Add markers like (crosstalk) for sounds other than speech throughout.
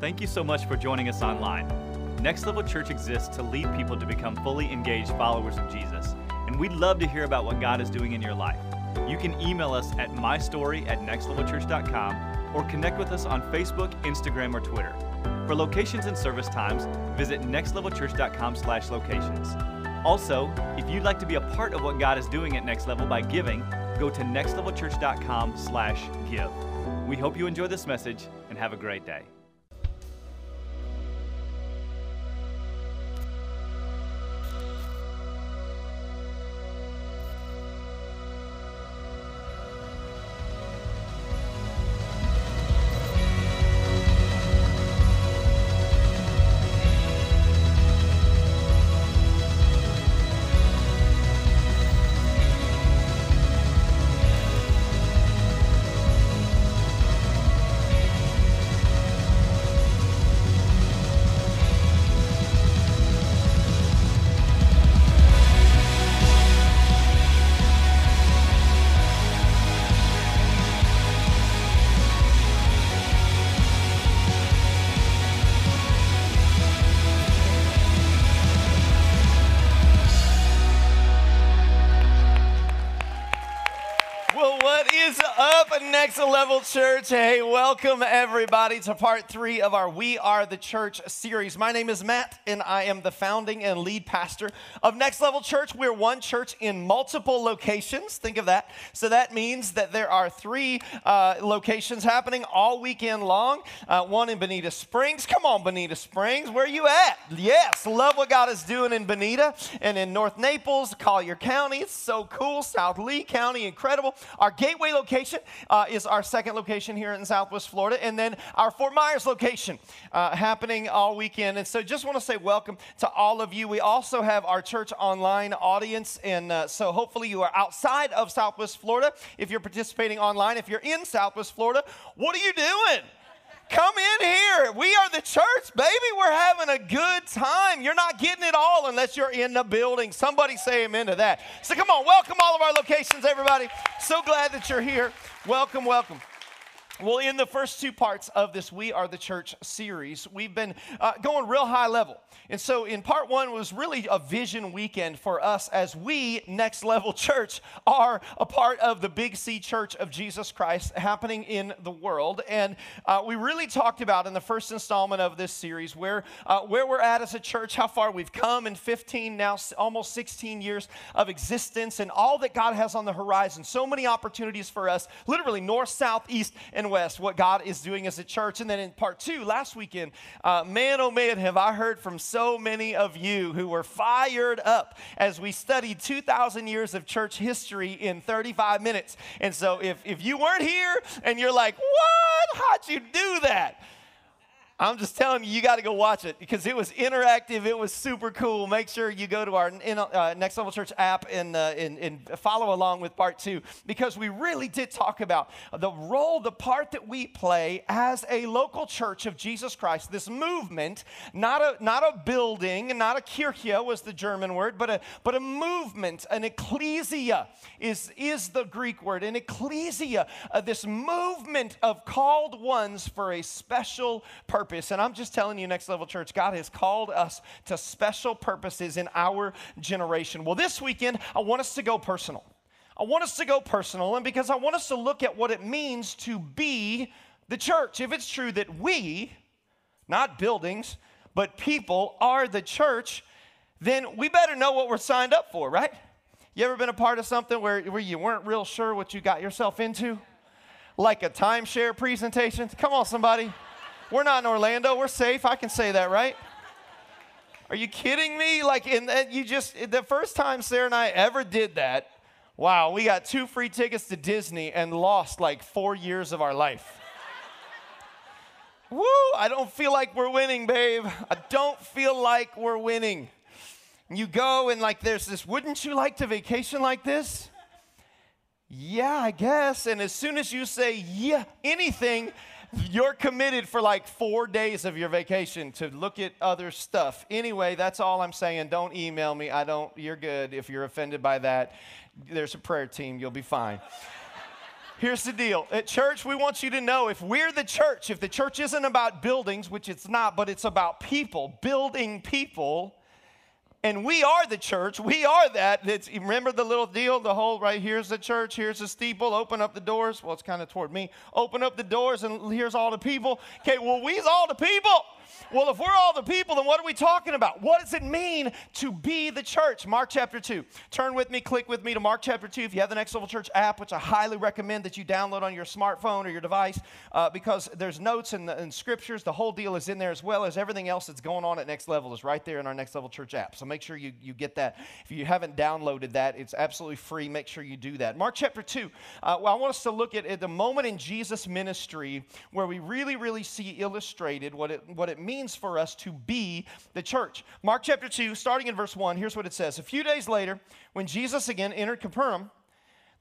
Thank you so much for joining us online. Next Level Church exists to lead people to become fully engaged followers of Jesus, and we'd love to hear about what God is doing in your life. You can email us at mystory at nextlevelchurch.com or connect with us on Facebook, Instagram, or Twitter. For locations and service times, visit nextlevelchurch.com slash locations. Also, if you'd like to be a part of what God is doing at Next Level by giving, go to nextlevelchurch.com slash give. We hope you enjoy this message and have a great day. Next Level Church. Hey, welcome everybody to part three of our We Are the Church series. My name is Matt, and I am the founding and lead pastor of Next Level Church. We're one church in multiple locations. Think of that. So that means that there are three uh, locations happening all weekend long. Uh, one in Bonita Springs. Come on, Bonita Springs. Where are you at? Yes, love what God is doing in Bonita and in North Naples, Collier County. It's so cool. South Lee County, incredible. Our gateway location uh, is our second location here in Southwest Florida, and then our Fort Myers location uh, happening all weekend. And so, just want to say welcome to all of you. We also have our church online audience, and uh, so hopefully you are outside of Southwest Florida. If you're participating online, if you're in Southwest Florida, what are you doing? Come in here. We are the church, baby. We're having a good time. You're not getting it all unless you're in the building. Somebody say amen to that. So come on, welcome all of our locations, everybody. So glad that you're here. Welcome, welcome. Well, in the first two parts of this We Are the Church series, we've been uh, going real high level. And so, in part one was really a vision weekend for us as we, Next Level Church, are a part of the Big C Church of Jesus Christ happening in the world. And uh, we really talked about in the first installment of this series where, uh, where we're at as a church, how far we've come in 15, now almost 16 years of existence, and all that God has on the horizon. So many opportunities for us, literally north, south, east, and west, what God is doing as a church. And then in part two, last weekend, uh, man, oh man, have I heard from so many of you who were fired up as we studied 2,000 years of church history in 35 minutes. And so if, if you weren't here and you're like, what? How'd you do that? I'm just telling you, you got to go watch it because it was interactive. It was super cool. Make sure you go to our uh, Next Level Church app and, uh, and, and, follow along with part two because we really did talk about the role, the part that we play as a local church of Jesus Christ, this movement, not a, not a building, not a kirche was the German word, but a, but a movement, an ecclesia is, is the Greek word. An ecclesia, uh, this movement of called ones for a special purpose purpose. And I'm just telling you, Next Level Church, God has called us to special purposes in our generation. Well, this weekend, I want us to go personal. I want us to go personal, and because I want us to look at what it means to be the church. If it's true that we, not buildings, but people are the church, then we better know what we're signed up for, right? You ever been a part of something where, where you weren't real sure what you got yourself into? Like a timeshare presentation? Come on, somebody. We're not in Orlando. We're safe. I can say that, right? Are you kidding me? Like, in that you just, the first time Sarah and I ever did that, wow, we got two free tickets to Disney and lost like four years of our life. (laughs) Woo, I don't feel like we're winning, babe. I don't feel like we're winning. You go and like there's this, wouldn't you like to vacation like this? Yeah, I guess. And as soon as you say yeah, anything, you're committed for like four days of your vacation to look at other stuff. Anyway, that's all I'm saying. Don't email me. I don't, you're good. If you're offended by that, there's a prayer team. You'll be fine. Here's the deal. At church, we want you to know if we're the church, if the church isn't about buildings, which it's not, but it's about people, building people, and we are the church. We are that. It's, remember the little deal, the whole right here's the church, here's the steeple, open up the doors. Well, it's kind of toward me. Open up the doors, and here's all the people. Okay, well, we's all the people. Well, if we're all the people, then what are we talking about? What does it mean to be the church? Mark chapter 2. Turn with me, click with me to Mark chapter 2. If you have the Next Level Church app, which I highly recommend that you download on your smartphone or your device, uh, because there's notes and, and scriptures. The whole deal is in there as well as everything else that's going on at Next Level is right there in our Next Level Church app. So make sure you, you get that. If you haven't downloaded that, it's absolutely free. Make sure you do that. Mark chapter 2. Uh, well, I want us to look at, at the moment in Jesus' ministry where we really, really see illustrated what it, what it means for us to be the church. Mark chapter 2, starting in verse 1, here's what it says. A few days later, when Jesus again entered Capernaum,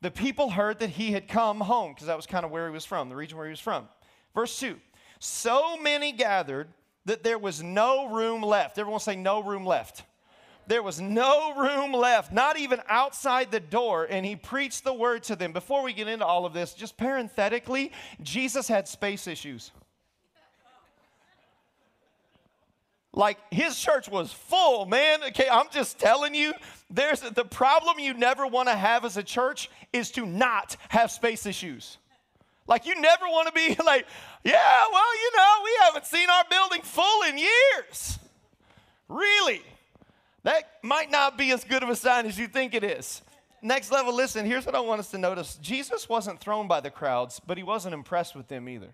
the people heard that he had come home, because that was kind of where he was from, the region where he was from. Verse 2 So many gathered that there was no room left. Everyone say, no room left. There was no room left, not even outside the door, and he preached the word to them. Before we get into all of this, just parenthetically, Jesus had space issues. Like his church was full, man. Okay, I'm just telling you, there's the problem you never want to have as a church is to not have space issues. Like you never want to be (laughs) like, yeah, well, you know, we haven't seen our building full in years. Really? That might not be as good of a sign as you think it is. Next level, listen, here's what I want us to notice. Jesus wasn't thrown by the crowds, but he wasn't impressed with them either.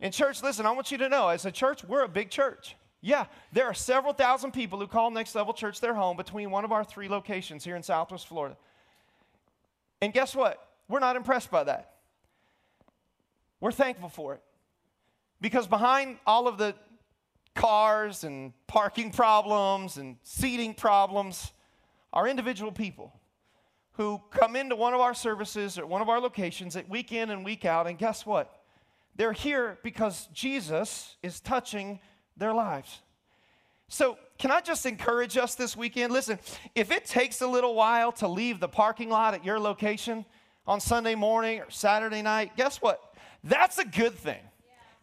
In church, listen, I want you to know as a church, we're a big church. Yeah, there are several thousand people who call Next Level Church their home between one of our three locations here in Southwest Florida. And guess what? We're not impressed by that. We're thankful for it. Because behind all of the cars and parking problems and seating problems are individual people who come into one of our services or one of our locations at week in and week out, and guess what? They're here because Jesus is touching their lives. So, can I just encourage us this weekend? Listen, if it takes a little while to leave the parking lot at your location on Sunday morning or Saturday night, guess what? That's a good thing.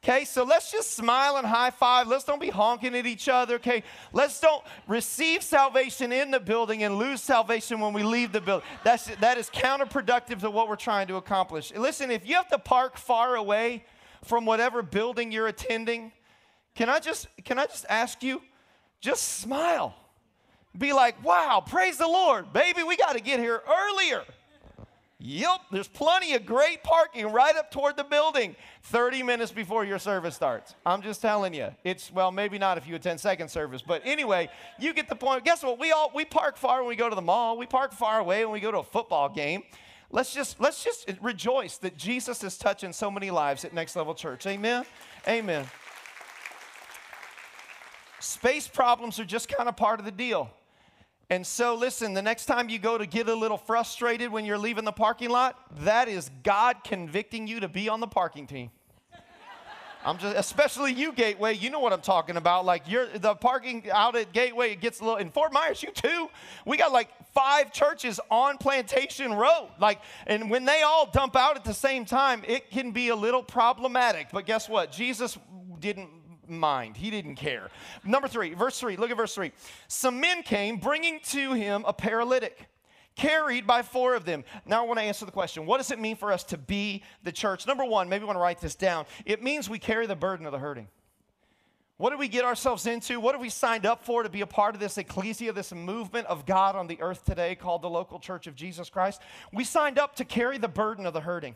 Okay, so let's just smile and high five. Let's don't be honking at each other. Okay, let's don't receive salvation in the building and lose salvation when we leave the building. That's, that is counterproductive to what we're trying to accomplish. Listen, if you have to park far away from whatever building you're attending, can I just can I just ask you just smile. Be like, "Wow, praise the Lord. Baby, we got to get here earlier." Yep, there's plenty of great parking right up toward the building 30 minutes before your service starts. I'm just telling you. It's well, maybe not if you attend second service, but anyway, you get the point. Guess what? We all we park far when we go to the mall. We park far away when we go to a football game. Let's just let's just rejoice that Jesus is touching so many lives at Next Level Church. Amen. Amen. Space problems are just kind of part of the deal. And so, listen, the next time you go to get a little frustrated when you're leaving the parking lot, that is God convicting you to be on the parking team. I'm just, especially you, Gateway. You know what I'm talking about. Like you're the parking out at Gateway. It gets a little. In Fort Myers, you too. We got like five churches on Plantation Road. Like, and when they all dump out at the same time, it can be a little problematic. But guess what? Jesus didn't mind. He didn't care. Number three, verse three, look at verse three. Some men came bringing to him a paralytic carried by four of them. Now I want to answer the question what does it mean for us to be the church? Number one, maybe you want to write this down. It means we carry the burden of the hurting. What did we get ourselves into? What have we signed up for to be a part of this ecclesia, this movement of God on the earth today called the local church of Jesus Christ? We signed up to carry the burden of the hurting.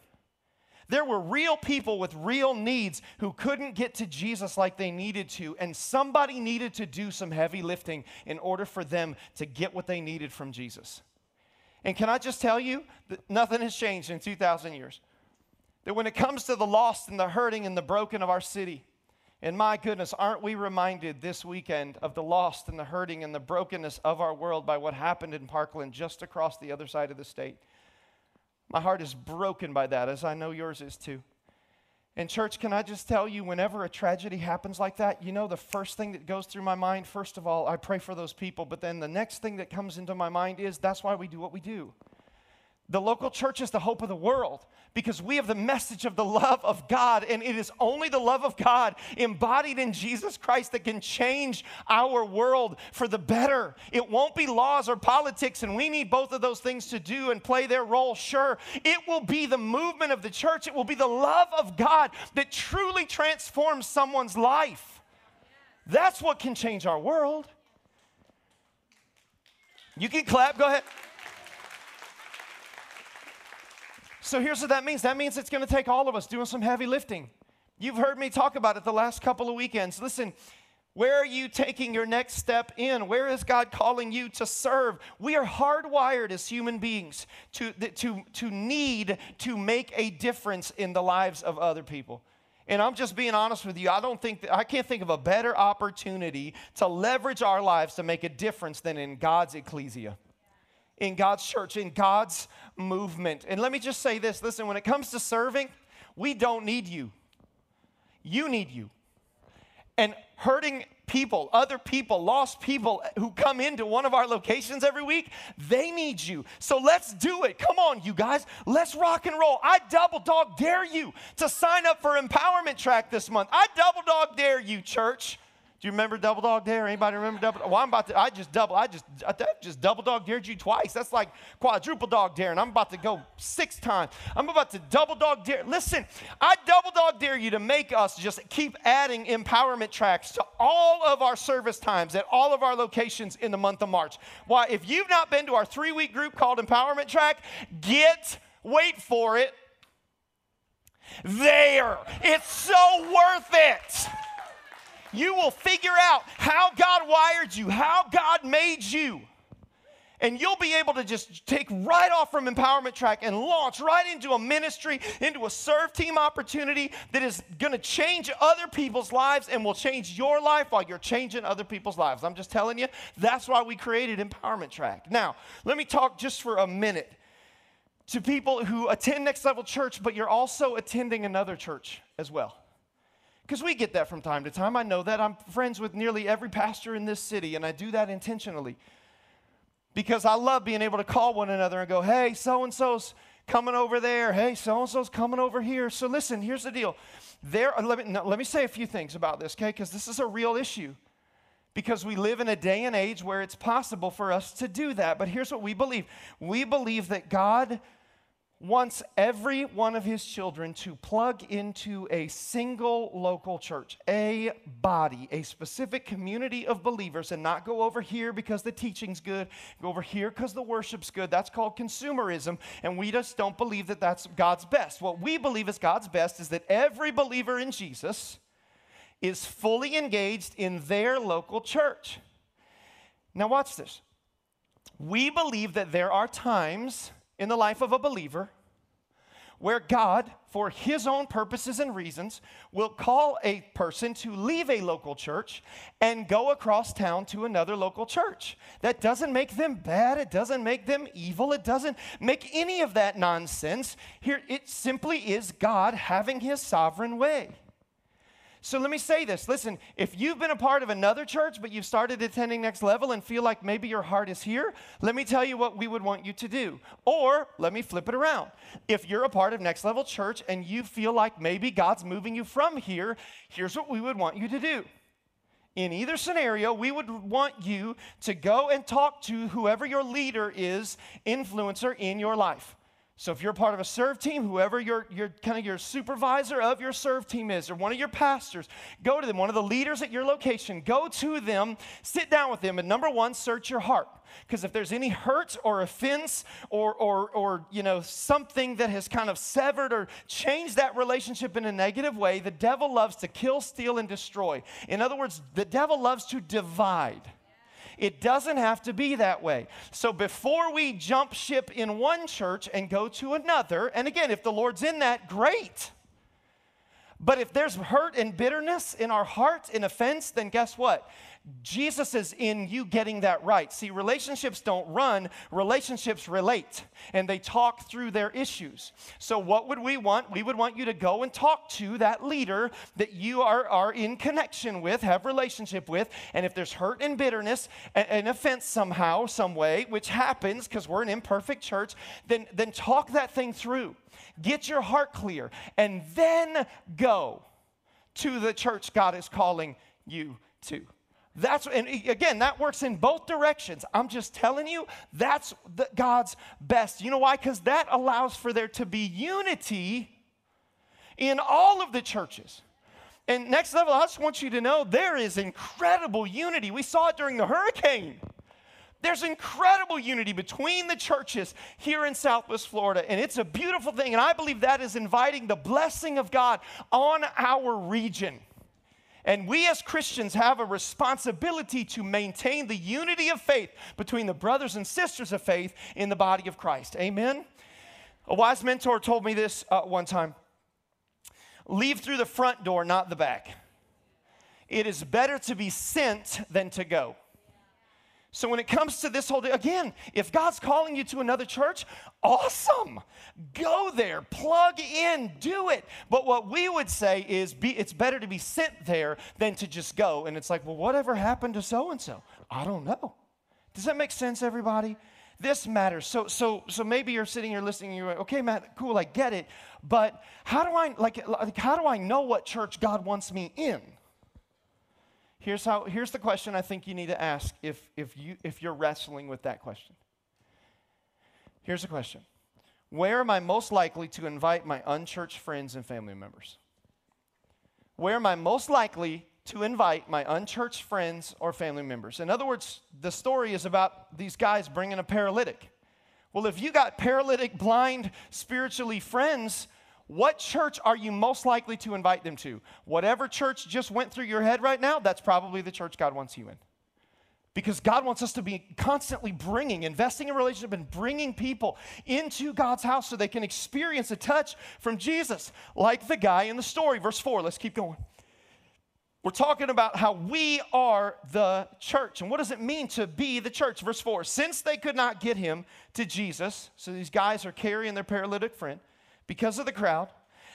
There were real people with real needs who couldn't get to Jesus like they needed to, and somebody needed to do some heavy lifting in order for them to get what they needed from Jesus. And can I just tell you that nothing has changed in 2,000 years? That when it comes to the lost and the hurting and the broken of our city, and my goodness, aren't we reminded this weekend of the lost and the hurting and the brokenness of our world by what happened in Parkland just across the other side of the state? My heart is broken by that, as I know yours is too. And, church, can I just tell you, whenever a tragedy happens like that, you know, the first thing that goes through my mind, first of all, I pray for those people. But then the next thing that comes into my mind is that's why we do what we do. The local church is the hope of the world because we have the message of the love of God, and it is only the love of God embodied in Jesus Christ that can change our world for the better. It won't be laws or politics, and we need both of those things to do and play their role, sure. It will be the movement of the church, it will be the love of God that truly transforms someone's life. That's what can change our world. You can clap, go ahead. So here's what that means that means it's going to take all of us doing some heavy lifting. You've heard me talk about it the last couple of weekends. Listen, where are you taking your next step in? Where is God calling you to serve? We are hardwired as human beings to, to, to need to make a difference in the lives of other people. And I'm just being honest with you. I don't think that, I can't think of a better opportunity to leverage our lives to make a difference than in God's ecclesia in God's church, in God's movement. And let me just say this listen, when it comes to serving, we don't need you. You need you. And hurting people, other people, lost people who come into one of our locations every week, they need you. So let's do it. Come on, you guys. Let's rock and roll. I double dog dare you to sign up for Empowerment Track this month. I double dog dare you, church do you remember double dog dare? Anybody remember double? Well, I'm about to. I just double. I just I just double dog dared you twice. That's like quadruple dog dare, and I'm about to go six times. I'm about to double dog dare. Listen, I double dog dare you to make us just keep adding empowerment tracks to all of our service times at all of our locations in the month of March. Why? If you've not been to our three week group called Empowerment Track, get wait for it. There, it's so worth it you will figure out how God wired you, how God made you. And you'll be able to just take right off from Empowerment Track and launch right into a ministry, into a serve team opportunity that is going to change other people's lives and will change your life while you're changing other people's lives. I'm just telling you, that's why we created Empowerment Track. Now, let me talk just for a minute to people who attend Next Level Church, but you're also attending another church as well. Because we get that from time to time. I know that. I'm friends with nearly every pastor in this city, and I do that intentionally. Because I love being able to call one another and go, hey, so and so's coming over there. Hey, so and so's coming over here. So listen, here's the deal. There, let me, no, let me say a few things about this, okay? Because this is a real issue. Because we live in a day and age where it's possible for us to do that. But here's what we believe we believe that God wants every one of his children to plug into a single local church, a body, a specific community of believers, and not go over here because the teaching's good, go over here because the worship's good. That's called consumerism, and we just don't believe that that's God's best. What we believe is God's best is that every believer in Jesus is fully engaged in their local church. Now, watch this. We believe that there are times in the life of a believer where God, for his own purposes and reasons, will call a person to leave a local church and go across town to another local church. That doesn't make them bad, it doesn't make them evil, it doesn't make any of that nonsense. Here, it simply is God having his sovereign way. So let me say this. Listen, if you've been a part of another church, but you've started attending next level and feel like maybe your heart is here, let me tell you what we would want you to do. Or let me flip it around. If you're a part of next level church and you feel like maybe God's moving you from here, here's what we would want you to do. In either scenario, we would want you to go and talk to whoever your leader is, influencer in your life. So if you're part of a serve team, whoever your, your kind of your supervisor of your serve team is, or one of your pastors, go to them, one of the leaders at your location, go to them, sit down with them, and number one, search your heart. Because if there's any hurt or offense or, or, or you know something that has kind of severed or changed that relationship in a negative way, the devil loves to kill, steal, and destroy. In other words, the devil loves to divide. It doesn't have to be that way. So before we jump ship in one church and go to another, and again, if the Lord's in that, great. But if there's hurt and bitterness in our heart, in offense, then guess what? Jesus is in you getting that right. See, relationships don't run, relationships relate, and they talk through their issues. So, what would we want? We would want you to go and talk to that leader that you are, are in connection with, have relationship with, and if there's hurt and bitterness and, and offense somehow, some way, which happens because we're an imperfect church, then, then talk that thing through. Get your heart clear, and then go to the church God is calling you to. That's and again, that works in both directions. I'm just telling you, that's the, God's best. You know why? Because that allows for there to be unity in all of the churches. And next level, I just want you to know there is incredible unity. We saw it during the hurricane. There's incredible unity between the churches here in Southwest Florida, and it's a beautiful thing. And I believe that is inviting the blessing of God on our region. And we as Christians have a responsibility to maintain the unity of faith between the brothers and sisters of faith in the body of Christ. Amen? A wise mentor told me this uh, one time leave through the front door, not the back. It is better to be sent than to go. So when it comes to this whole day, again, if God's calling you to another church, awesome. Go there, plug in, do it. But what we would say is be, it's better to be sent there than to just go. And it's like, well, whatever happened to so and so? I don't know. Does that make sense, everybody? This matters. So, so, so maybe you're sitting here listening. And you're like, okay, Matt, cool, I get it. But how do I like, like how do I know what church God wants me in? Here's, how, here's the question I think you need to ask if, if, you, if you're wrestling with that question. Here's the question Where am I most likely to invite my unchurched friends and family members? Where am I most likely to invite my unchurched friends or family members? In other words, the story is about these guys bringing a paralytic. Well, if you got paralytic, blind, spiritually friends, what church are you most likely to invite them to? Whatever church just went through your head right now, that's probably the church God wants you in. Because God wants us to be constantly bringing, investing in relationship and bringing people into God's house so they can experience a touch from Jesus, like the guy in the story. Verse 4, let's keep going. We're talking about how we are the church. And what does it mean to be the church? Verse 4 Since they could not get him to Jesus, so these guys are carrying their paralytic friend, because of the crowd.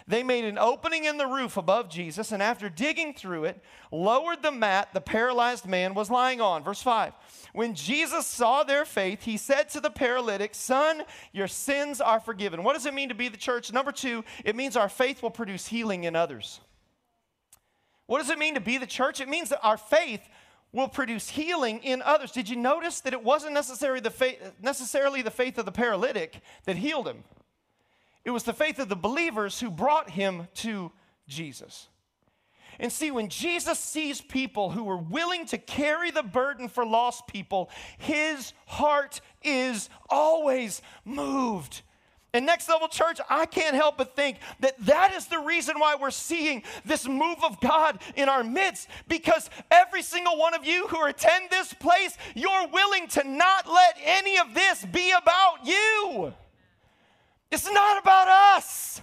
They made an opening in the roof above Jesus, and after digging through it, lowered the mat the paralyzed man was lying on. Verse 5 When Jesus saw their faith, he said to the paralytic, Son, your sins are forgiven. What does it mean to be the church? Number two, it means our faith will produce healing in others. What does it mean to be the church? It means that our faith will produce healing in others. Did you notice that it wasn't necessarily the faith, necessarily the faith of the paralytic that healed him? It was the faith of the believers who brought him to Jesus. And see, when Jesus sees people who are willing to carry the burden for lost people, his heart is always moved. And next level church, I can't help but think that that is the reason why we're seeing this move of God in our midst because every single one of you who attend this place, you're willing to not let any of this be about you. It's not about us.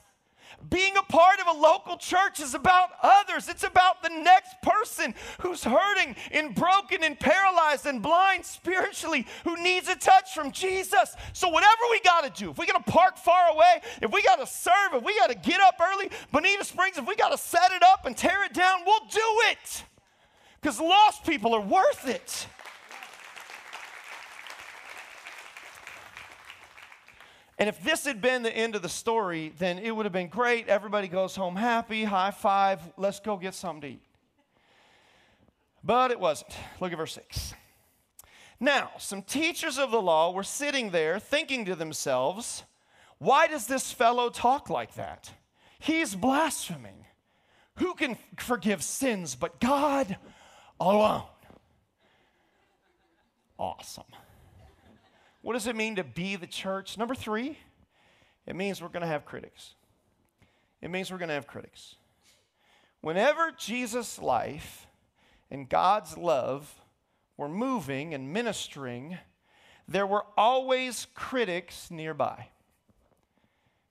Being a part of a local church is about others. It's about the next person who's hurting and broken and paralyzed and blind spiritually who needs a touch from Jesus. So, whatever we got to do, if we got to park far away, if we got to serve, if we got to get up early, Bonita Springs, if we got to set it up and tear it down, we'll do it. Because lost people are worth it. And if this had been the end of the story, then it would have been great. Everybody goes home happy, high five, let's go get something to eat. But it wasn't. Look at verse 6. Now, some teachers of the law were sitting there thinking to themselves, why does this fellow talk like that? He's blaspheming. Who can forgive sins but God alone? Awesome. What does it mean to be the church? Number three, it means we're going to have critics. It means we're going to have critics. Whenever Jesus' life and God's love were moving and ministering, there were always critics nearby.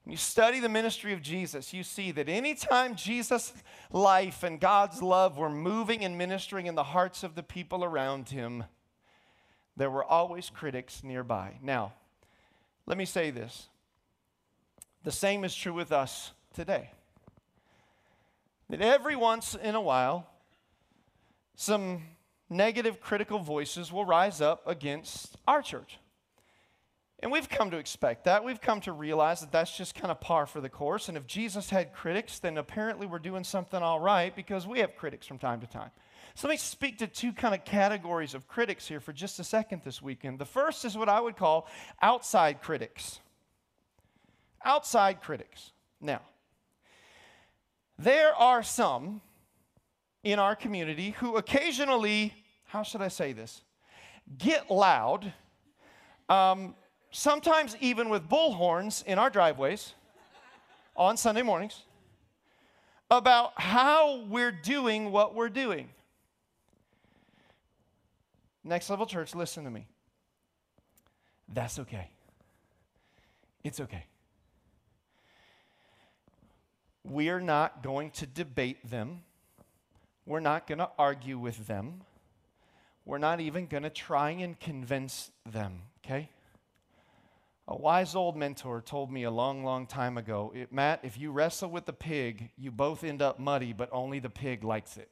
When you study the ministry of Jesus, you see that anytime Jesus' life and God's love were moving and ministering in the hearts of the people around him, there were always critics nearby. Now, let me say this the same is true with us today. That every once in a while, some negative critical voices will rise up against our church. And we've come to expect that. We've come to realize that that's just kind of par for the course. And if Jesus had critics, then apparently we're doing something all right because we have critics from time to time. So let me speak to two kind of categories of critics here for just a second this weekend. The first is what I would call outside critics. Outside critics. Now, there are some in our community who occasionally, how should I say this, get loud, um, sometimes even with bullhorns in our driveways on Sunday mornings, about how we're doing what we're doing. Next Level Church, listen to me. That's okay. It's okay. We're not going to debate them. We're not going to argue with them. We're not even going to try and convince them, okay? A wise old mentor told me a long, long time ago Matt, if you wrestle with the pig, you both end up muddy, but only the pig likes it.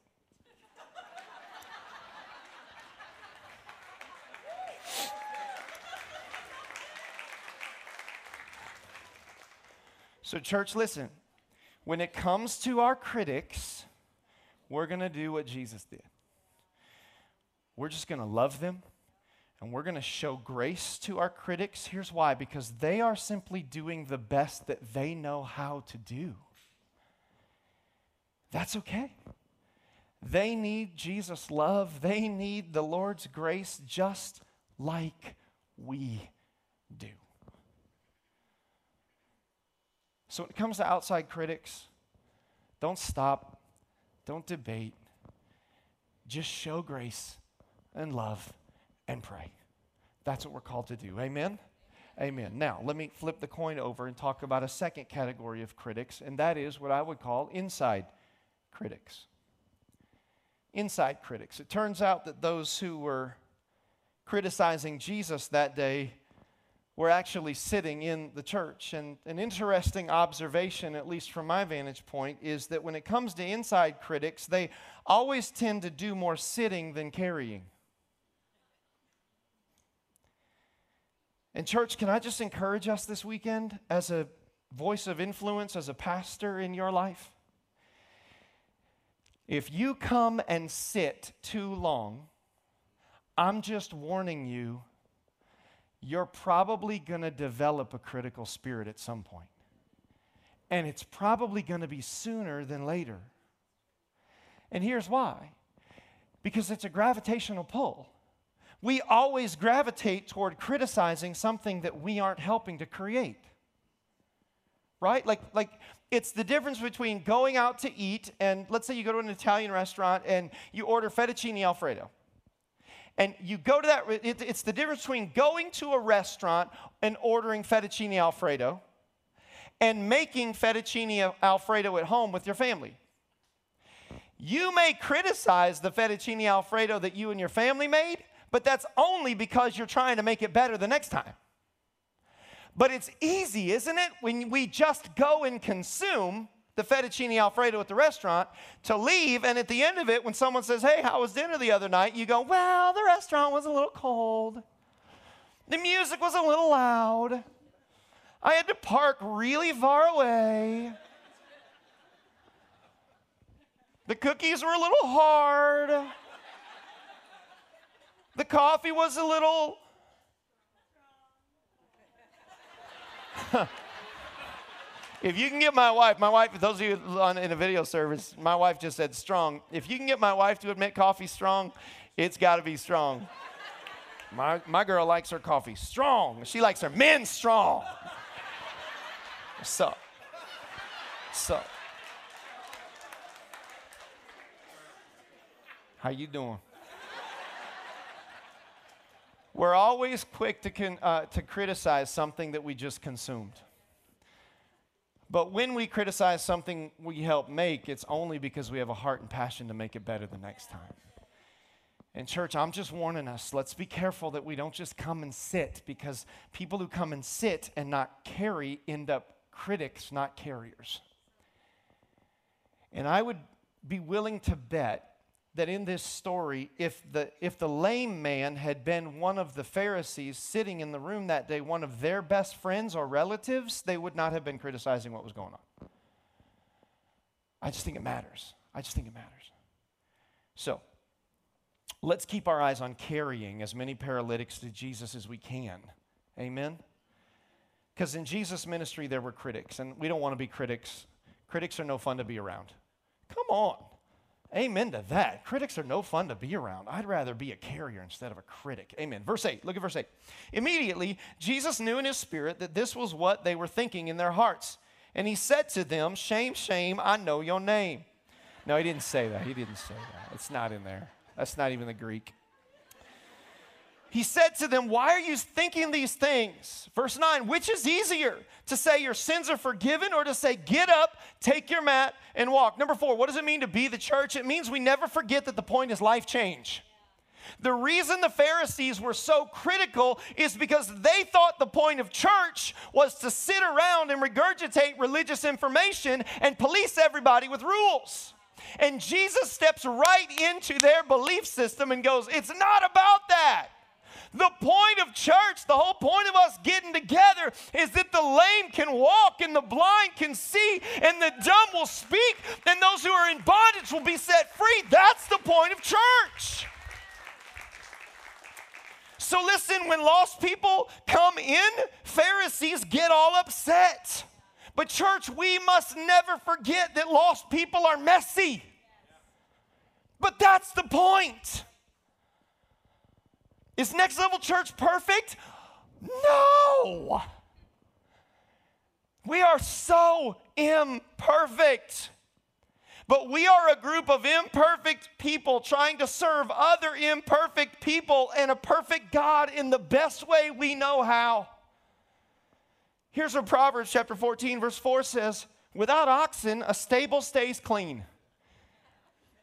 So, church, listen. When it comes to our critics, we're going to do what Jesus did. We're just going to love them and we're going to show grace to our critics. Here's why because they are simply doing the best that they know how to do. That's okay. They need Jesus' love, they need the Lord's grace just like we do. So when it comes to outside critics, don't stop, don't debate, just show grace and love and pray. That's what we're called to do. Amen? Amen. Now, let me flip the coin over and talk about a second category of critics, and that is what I would call inside critics. Inside critics. It turns out that those who were criticizing Jesus that day were actually sitting in the church. And an interesting observation, at least from my vantage point, is that when it comes to inside critics, they always tend to do more sitting than carrying. And, church, can I just encourage us this weekend as a voice of influence, as a pastor in your life? If you come and sit too long, I'm just warning you you're probably going to develop a critical spirit at some point. And it's probably going to be sooner than later. And here's why because it's a gravitational pull. We always gravitate toward criticizing something that we aren't helping to create. Right? Like, like it's the difference between going out to eat and let's say you go to an Italian restaurant and you order fettuccine alfredo. And you go to that, it's the difference between going to a restaurant and ordering fettuccine alfredo and making fettuccine alfredo at home with your family. You may criticize the fettuccine alfredo that you and your family made, but that's only because you're trying to make it better the next time. But it's easy, isn't it, when we just go and consume the fettuccine alfredo at the restaurant to leave, and at the end of it, when someone says, Hey, how was dinner the other night? You go, Well, the restaurant was a little cold. The music was a little loud. I had to park really far away. The cookies were a little hard. The coffee was a little. (laughs) If you can get my wife, my wife, those of you on, in a video service, my wife just said strong. If you can get my wife to admit coffee strong, it's got to be strong. My, my girl likes her coffee strong. She likes her men strong. So, so. How you doing? We're always quick to, con, uh, to criticize something that we just consumed. But when we criticize something we help make, it's only because we have a heart and passion to make it better the next time. And, church, I'm just warning us let's be careful that we don't just come and sit because people who come and sit and not carry end up critics, not carriers. And I would be willing to bet that in this story, if the, if the lame man had been one of the Pharisees sitting in the room that day, one of their best friends or relatives, they would not have been criticizing what was going on. I just think it matters. I just think it matters. So, let's keep our eyes on carrying as many paralytics to Jesus as we can. Amen? Because in Jesus' ministry, there were critics, and we don't want to be critics. Critics are no fun to be around. Come on. Amen to that. Critics are no fun to be around. I'd rather be a carrier instead of a critic. Amen. Verse 8, look at verse 8. Immediately, Jesus knew in his spirit that this was what they were thinking in their hearts. And he said to them, Shame, shame, I know your name. No, he didn't say that. He didn't say that. It's not in there. That's not even the Greek. He said to them, Why are you thinking these things? Verse 9, which is easier to say your sins are forgiven or to say, Get up, take your mat, and walk? Number four, what does it mean to be the church? It means we never forget that the point is life change. The reason the Pharisees were so critical is because they thought the point of church was to sit around and regurgitate religious information and police everybody with rules. And Jesus steps right into their belief system and goes, It's not about that. The point of church, the whole point of us getting together is that the lame can walk and the blind can see and the dumb will speak and those who are in bondage will be set free. That's the point of church. So listen, when lost people come in, Pharisees get all upset. But, church, we must never forget that lost people are messy. But that's the point. Is Next Level Church perfect? No. We are so imperfect. But we are a group of imperfect people trying to serve other imperfect people and a perfect God in the best way we know how. Here's what Proverbs chapter 14, verse 4 says Without oxen, a stable stays clean.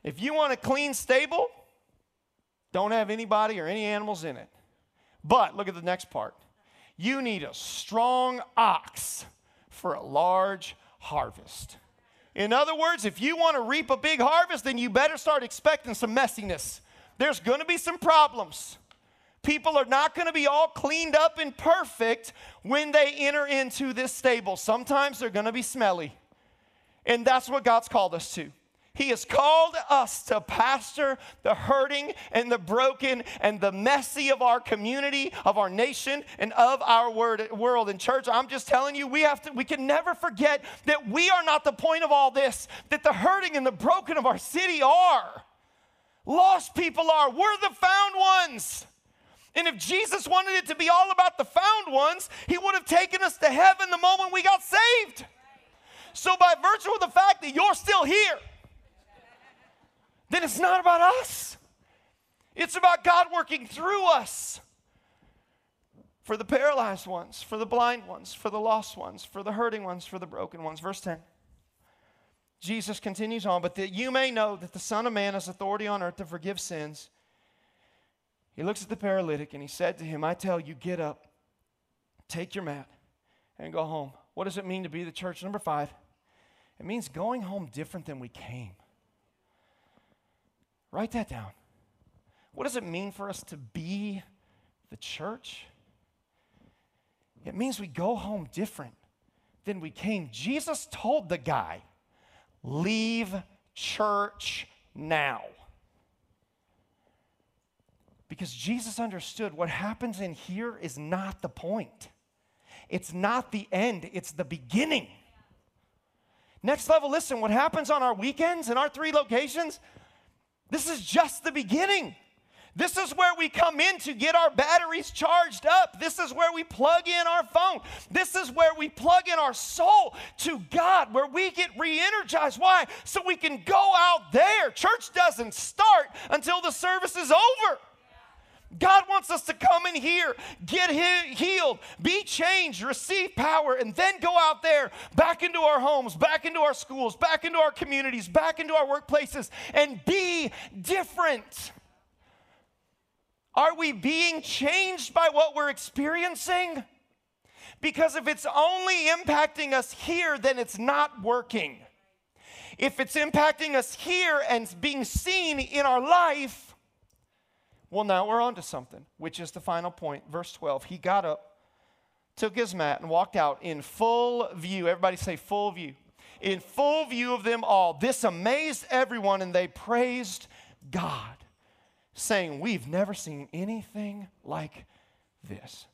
If you want a clean stable, don't have anybody or any animals in it. But look at the next part. You need a strong ox for a large harvest. In other words, if you want to reap a big harvest, then you better start expecting some messiness. There's going to be some problems. People are not going to be all cleaned up and perfect when they enter into this stable. Sometimes they're going to be smelly. And that's what God's called us to. He has called us to pastor the hurting and the broken and the messy of our community, of our nation, and of our word, world. And church, I'm just telling you, we have to, we can never forget that we are not the point of all this, that the hurting and the broken of our city are. Lost people are. We're the found ones. And if Jesus wanted it to be all about the found ones, he would have taken us to heaven the moment we got saved. So, by virtue of the fact that you're still here, then it's not about us. It's about God working through us for the paralyzed ones, for the blind ones, for the lost ones, for the hurting ones, for the broken ones. Verse 10. Jesus continues on, but that you may know that the Son of Man has authority on earth to forgive sins. He looks at the paralytic and he said to him, I tell you, get up, take your mat, and go home. What does it mean to be the church? Number five, it means going home different than we came. Write that down. What does it mean for us to be the church? It means we go home different than we came. Jesus told the guy, Leave church now. Because Jesus understood what happens in here is not the point. It's not the end, it's the beginning. Next level, listen, what happens on our weekends in our three locations, this is just the beginning. This is where we come in to get our batteries charged up. This is where we plug in our phone. This is where we plug in our soul to God, where we get re energized. Why? So we can go out there. Church doesn't start until the service is over. God wants us to come in here, get he- healed, be changed, receive power, and then go out there back into our homes, back into our schools, back into our communities, back into our workplaces, and be different. Are we being changed by what we're experiencing? Because if it's only impacting us here, then it's not working. If it's impacting us here and being seen in our life, well, now we're on to something, which is the final point. Verse 12. He got up, took his mat, and walked out in full view. Everybody say, full view. In full view of them all. This amazed everyone, and they praised God, saying, We've never seen anything like this.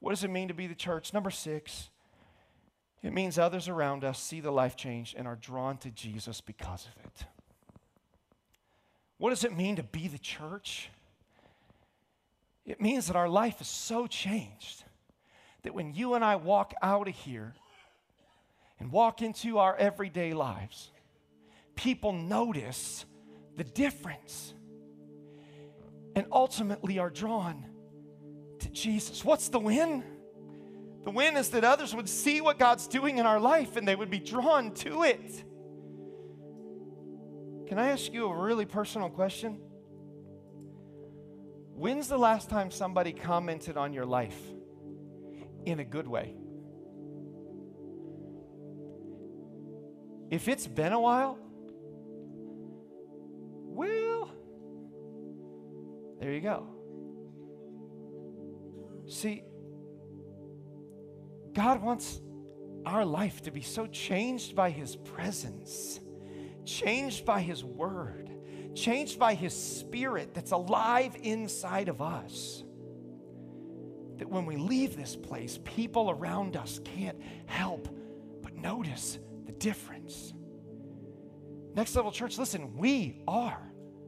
What does it mean to be the church? Number six, it means others around us see the life change and are drawn to Jesus because of it. What does it mean to be the church? It means that our life is so changed that when you and I walk out of here and walk into our everyday lives, people notice the difference and ultimately are drawn to Jesus. What's the win? The win is that others would see what God's doing in our life and they would be drawn to it. Can I ask you a really personal question? When's the last time somebody commented on your life in a good way? If it's been a while, well, there you go. See, God wants our life to be so changed by His presence, changed by His word, changed by His spirit that's alive inside of us. That when we leave this place, people around us can't help but notice the difference. Next level church, listen, we are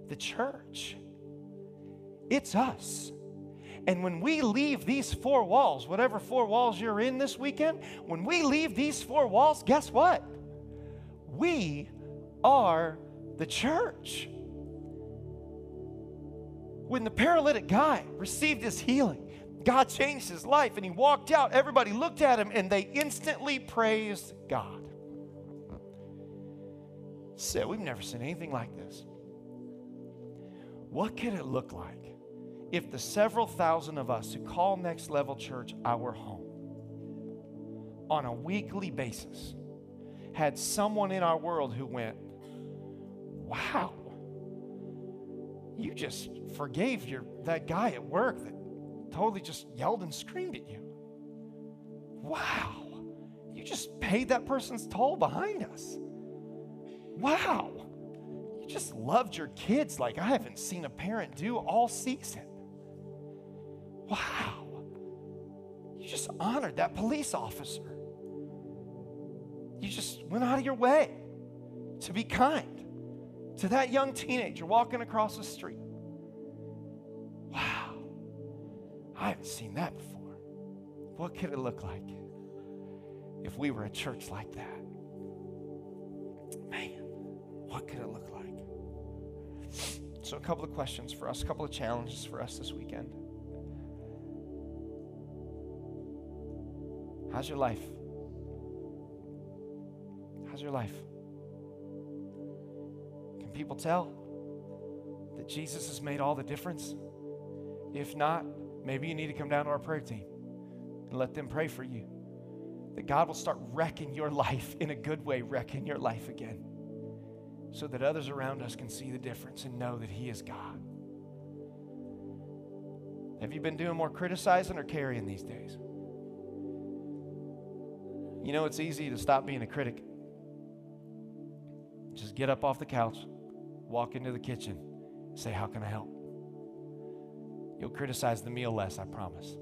the church. It's us. And when we leave these four walls, whatever four walls you're in this weekend, when we leave these four walls, guess what? We are the church. When the paralytic guy received his healing, God changed his life and he walked out. Everybody looked at him and they instantly praised God. Said, We've never seen anything like this. What could it look like if the several thousand of us who call Next Level Church our home on a weekly basis had someone in our world who went, Wow, you just forgave your, that guy at work that totally just yelled and screamed at you. Wow, you just paid that person's toll behind us. Wow, you just loved your kids like I haven't seen a parent do all season. Wow. You just honored that police officer. You just went out of your way to be kind to that young teenager walking across the street. Wow. I haven't seen that before. What could it look like if we were a church like that? Man, what could it look like? So, a couple of questions for us, a couple of challenges for us this weekend. How's your life? How's your life? People tell that Jesus has made all the difference? If not, maybe you need to come down to our prayer team and let them pray for you. That God will start wrecking your life in a good way, wrecking your life again, so that others around us can see the difference and know that He is God. Have you been doing more criticizing or carrying these days? You know, it's easy to stop being a critic. Just get up off the couch, walk into the kitchen, say, How can I help? You'll criticize the meal less, I promise.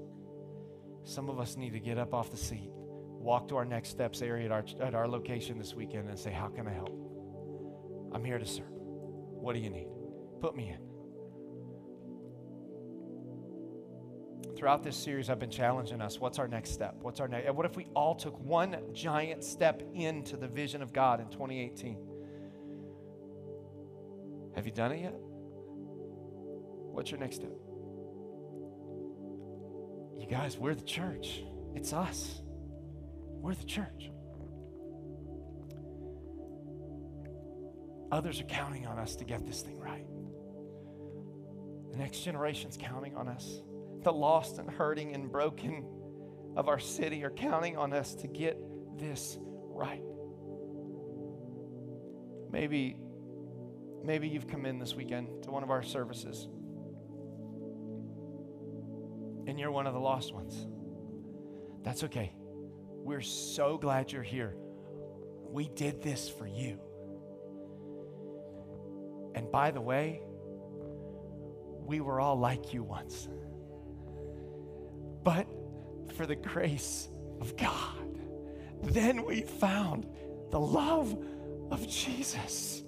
Some of us need to get up off the seat, walk to our next steps area at our, at our location this weekend and say, How can I help? I'm here to serve. What do you need? Put me in. Throughout this series, I've been challenging us what's our next step? What's our next? What if we all took one giant step into the vision of God in 2018? Have you done it yet? What's your next step? You guys, we're the church. It's us. We're the church. Others are counting on us to get this thing right. The next generation's counting on us. The lost and hurting and broken of our city are counting on us to get this right. Maybe maybe you've come in this weekend to one of our services and you're one of the lost ones. That's okay. We're so glad you're here. We did this for you. And by the way, we were all like you once. But for the grace of God, then we found the love of Jesus.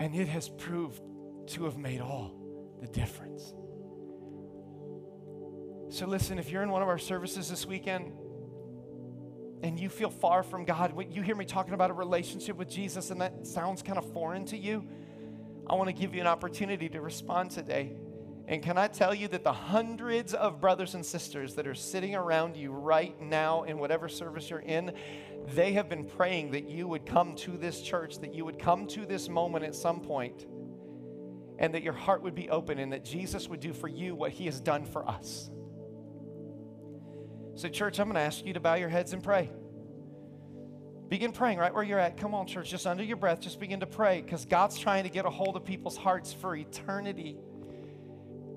And it has proved to have made all the difference. So, listen, if you're in one of our services this weekend and you feel far from God, you hear me talking about a relationship with Jesus and that sounds kind of foreign to you, I want to give you an opportunity to respond today. And can I tell you that the hundreds of brothers and sisters that are sitting around you right now in whatever service you're in, they have been praying that you would come to this church, that you would come to this moment at some point, and that your heart would be open and that Jesus would do for you what he has done for us. So, church, I'm going to ask you to bow your heads and pray. Begin praying right where you're at. Come on, church, just under your breath, just begin to pray because God's trying to get a hold of people's hearts for eternity.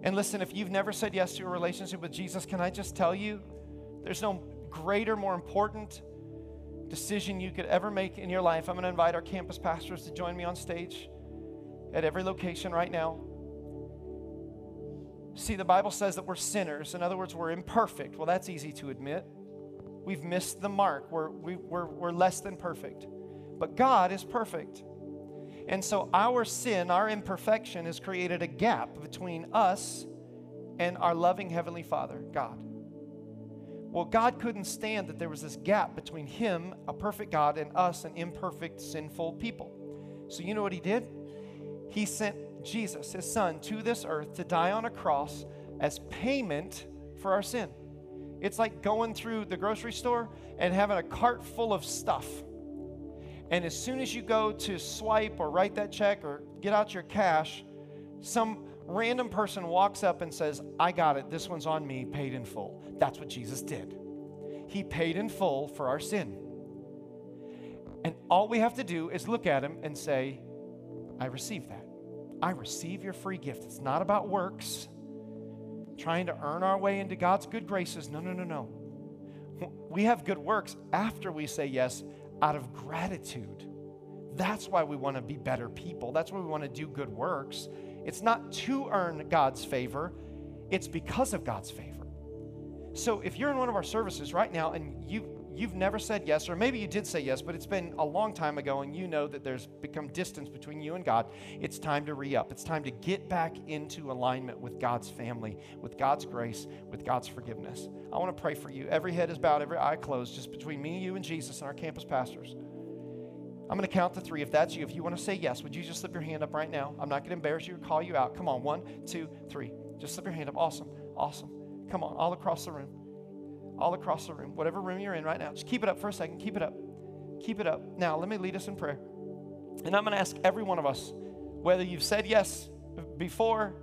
And listen, if you've never said yes to a relationship with Jesus, can I just tell you there's no greater, more important decision you could ever make in your life. I'm going to invite our campus pastors to join me on stage at every location right now. See, the Bible says that we're sinners. In other words, we're imperfect. Well, that's easy to admit. We've missed the mark, we're, we, are we we're less than perfect. But God is perfect. And so our sin, our imperfection, has created a gap between us and our loving Heavenly Father, God. Well, God couldn't stand that there was this gap between Him, a perfect God, and us, an imperfect, sinful people. So you know what He did? He sent Jesus, His Son, to this earth to die on a cross as payment for our sin. It's like going through the grocery store and having a cart full of stuff. And as soon as you go to swipe or write that check or get out your cash, some random person walks up and says, I got it. This one's on me, paid in full. That's what Jesus did. He paid in full for our sin. And all we have to do is look at him and say, I receive that. I receive your free gift. It's not about works trying to earn our way into God's good graces. No, no, no, no. We have good works after we say yes out of gratitude. That's why we want to be better people. That's why we want to do good works. It's not to earn God's favor, it's because of God's favor. So if you're in one of our services right now and you you've never said yes, or maybe you did say yes, but it's been a long time ago and you know that there's become distance between you and God, it's time to re up. It's time to get back into alignment with God's family, with God's grace, with God's forgiveness. I want to pray for you. Every head is bowed, every eye closed, just between me, you, and Jesus and our campus pastors. I'm going to count to three. If that's you, if you want to say yes, would you just slip your hand up right now? I'm not going to embarrass you or call you out. Come on, one, two, three. Just slip your hand up. Awesome, awesome. Come on, all across the room all across the room, whatever room you're in right now. Just keep it up for a second. Keep it up. Keep it up. Now, let me lead us in prayer. And I'm going to ask every one of us, whether you've said yes before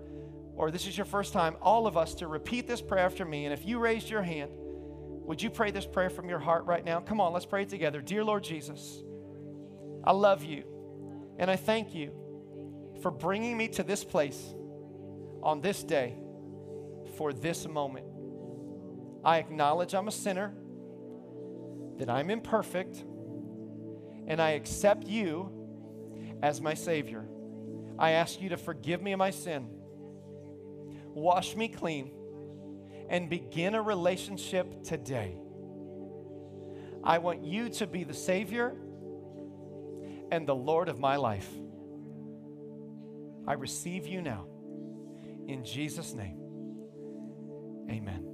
or this is your first time, all of us to repeat this prayer after me. And if you raised your hand, would you pray this prayer from your heart right now? Come on, let's pray it together. Dear Lord Jesus, I love you and I thank you for bringing me to this place on this day for this moment. I acknowledge I'm a sinner, that I'm imperfect, and I accept you as my Savior. I ask you to forgive me of my sin, wash me clean, and begin a relationship today. I want you to be the Savior and the Lord of my life. I receive you now. In Jesus' name, amen.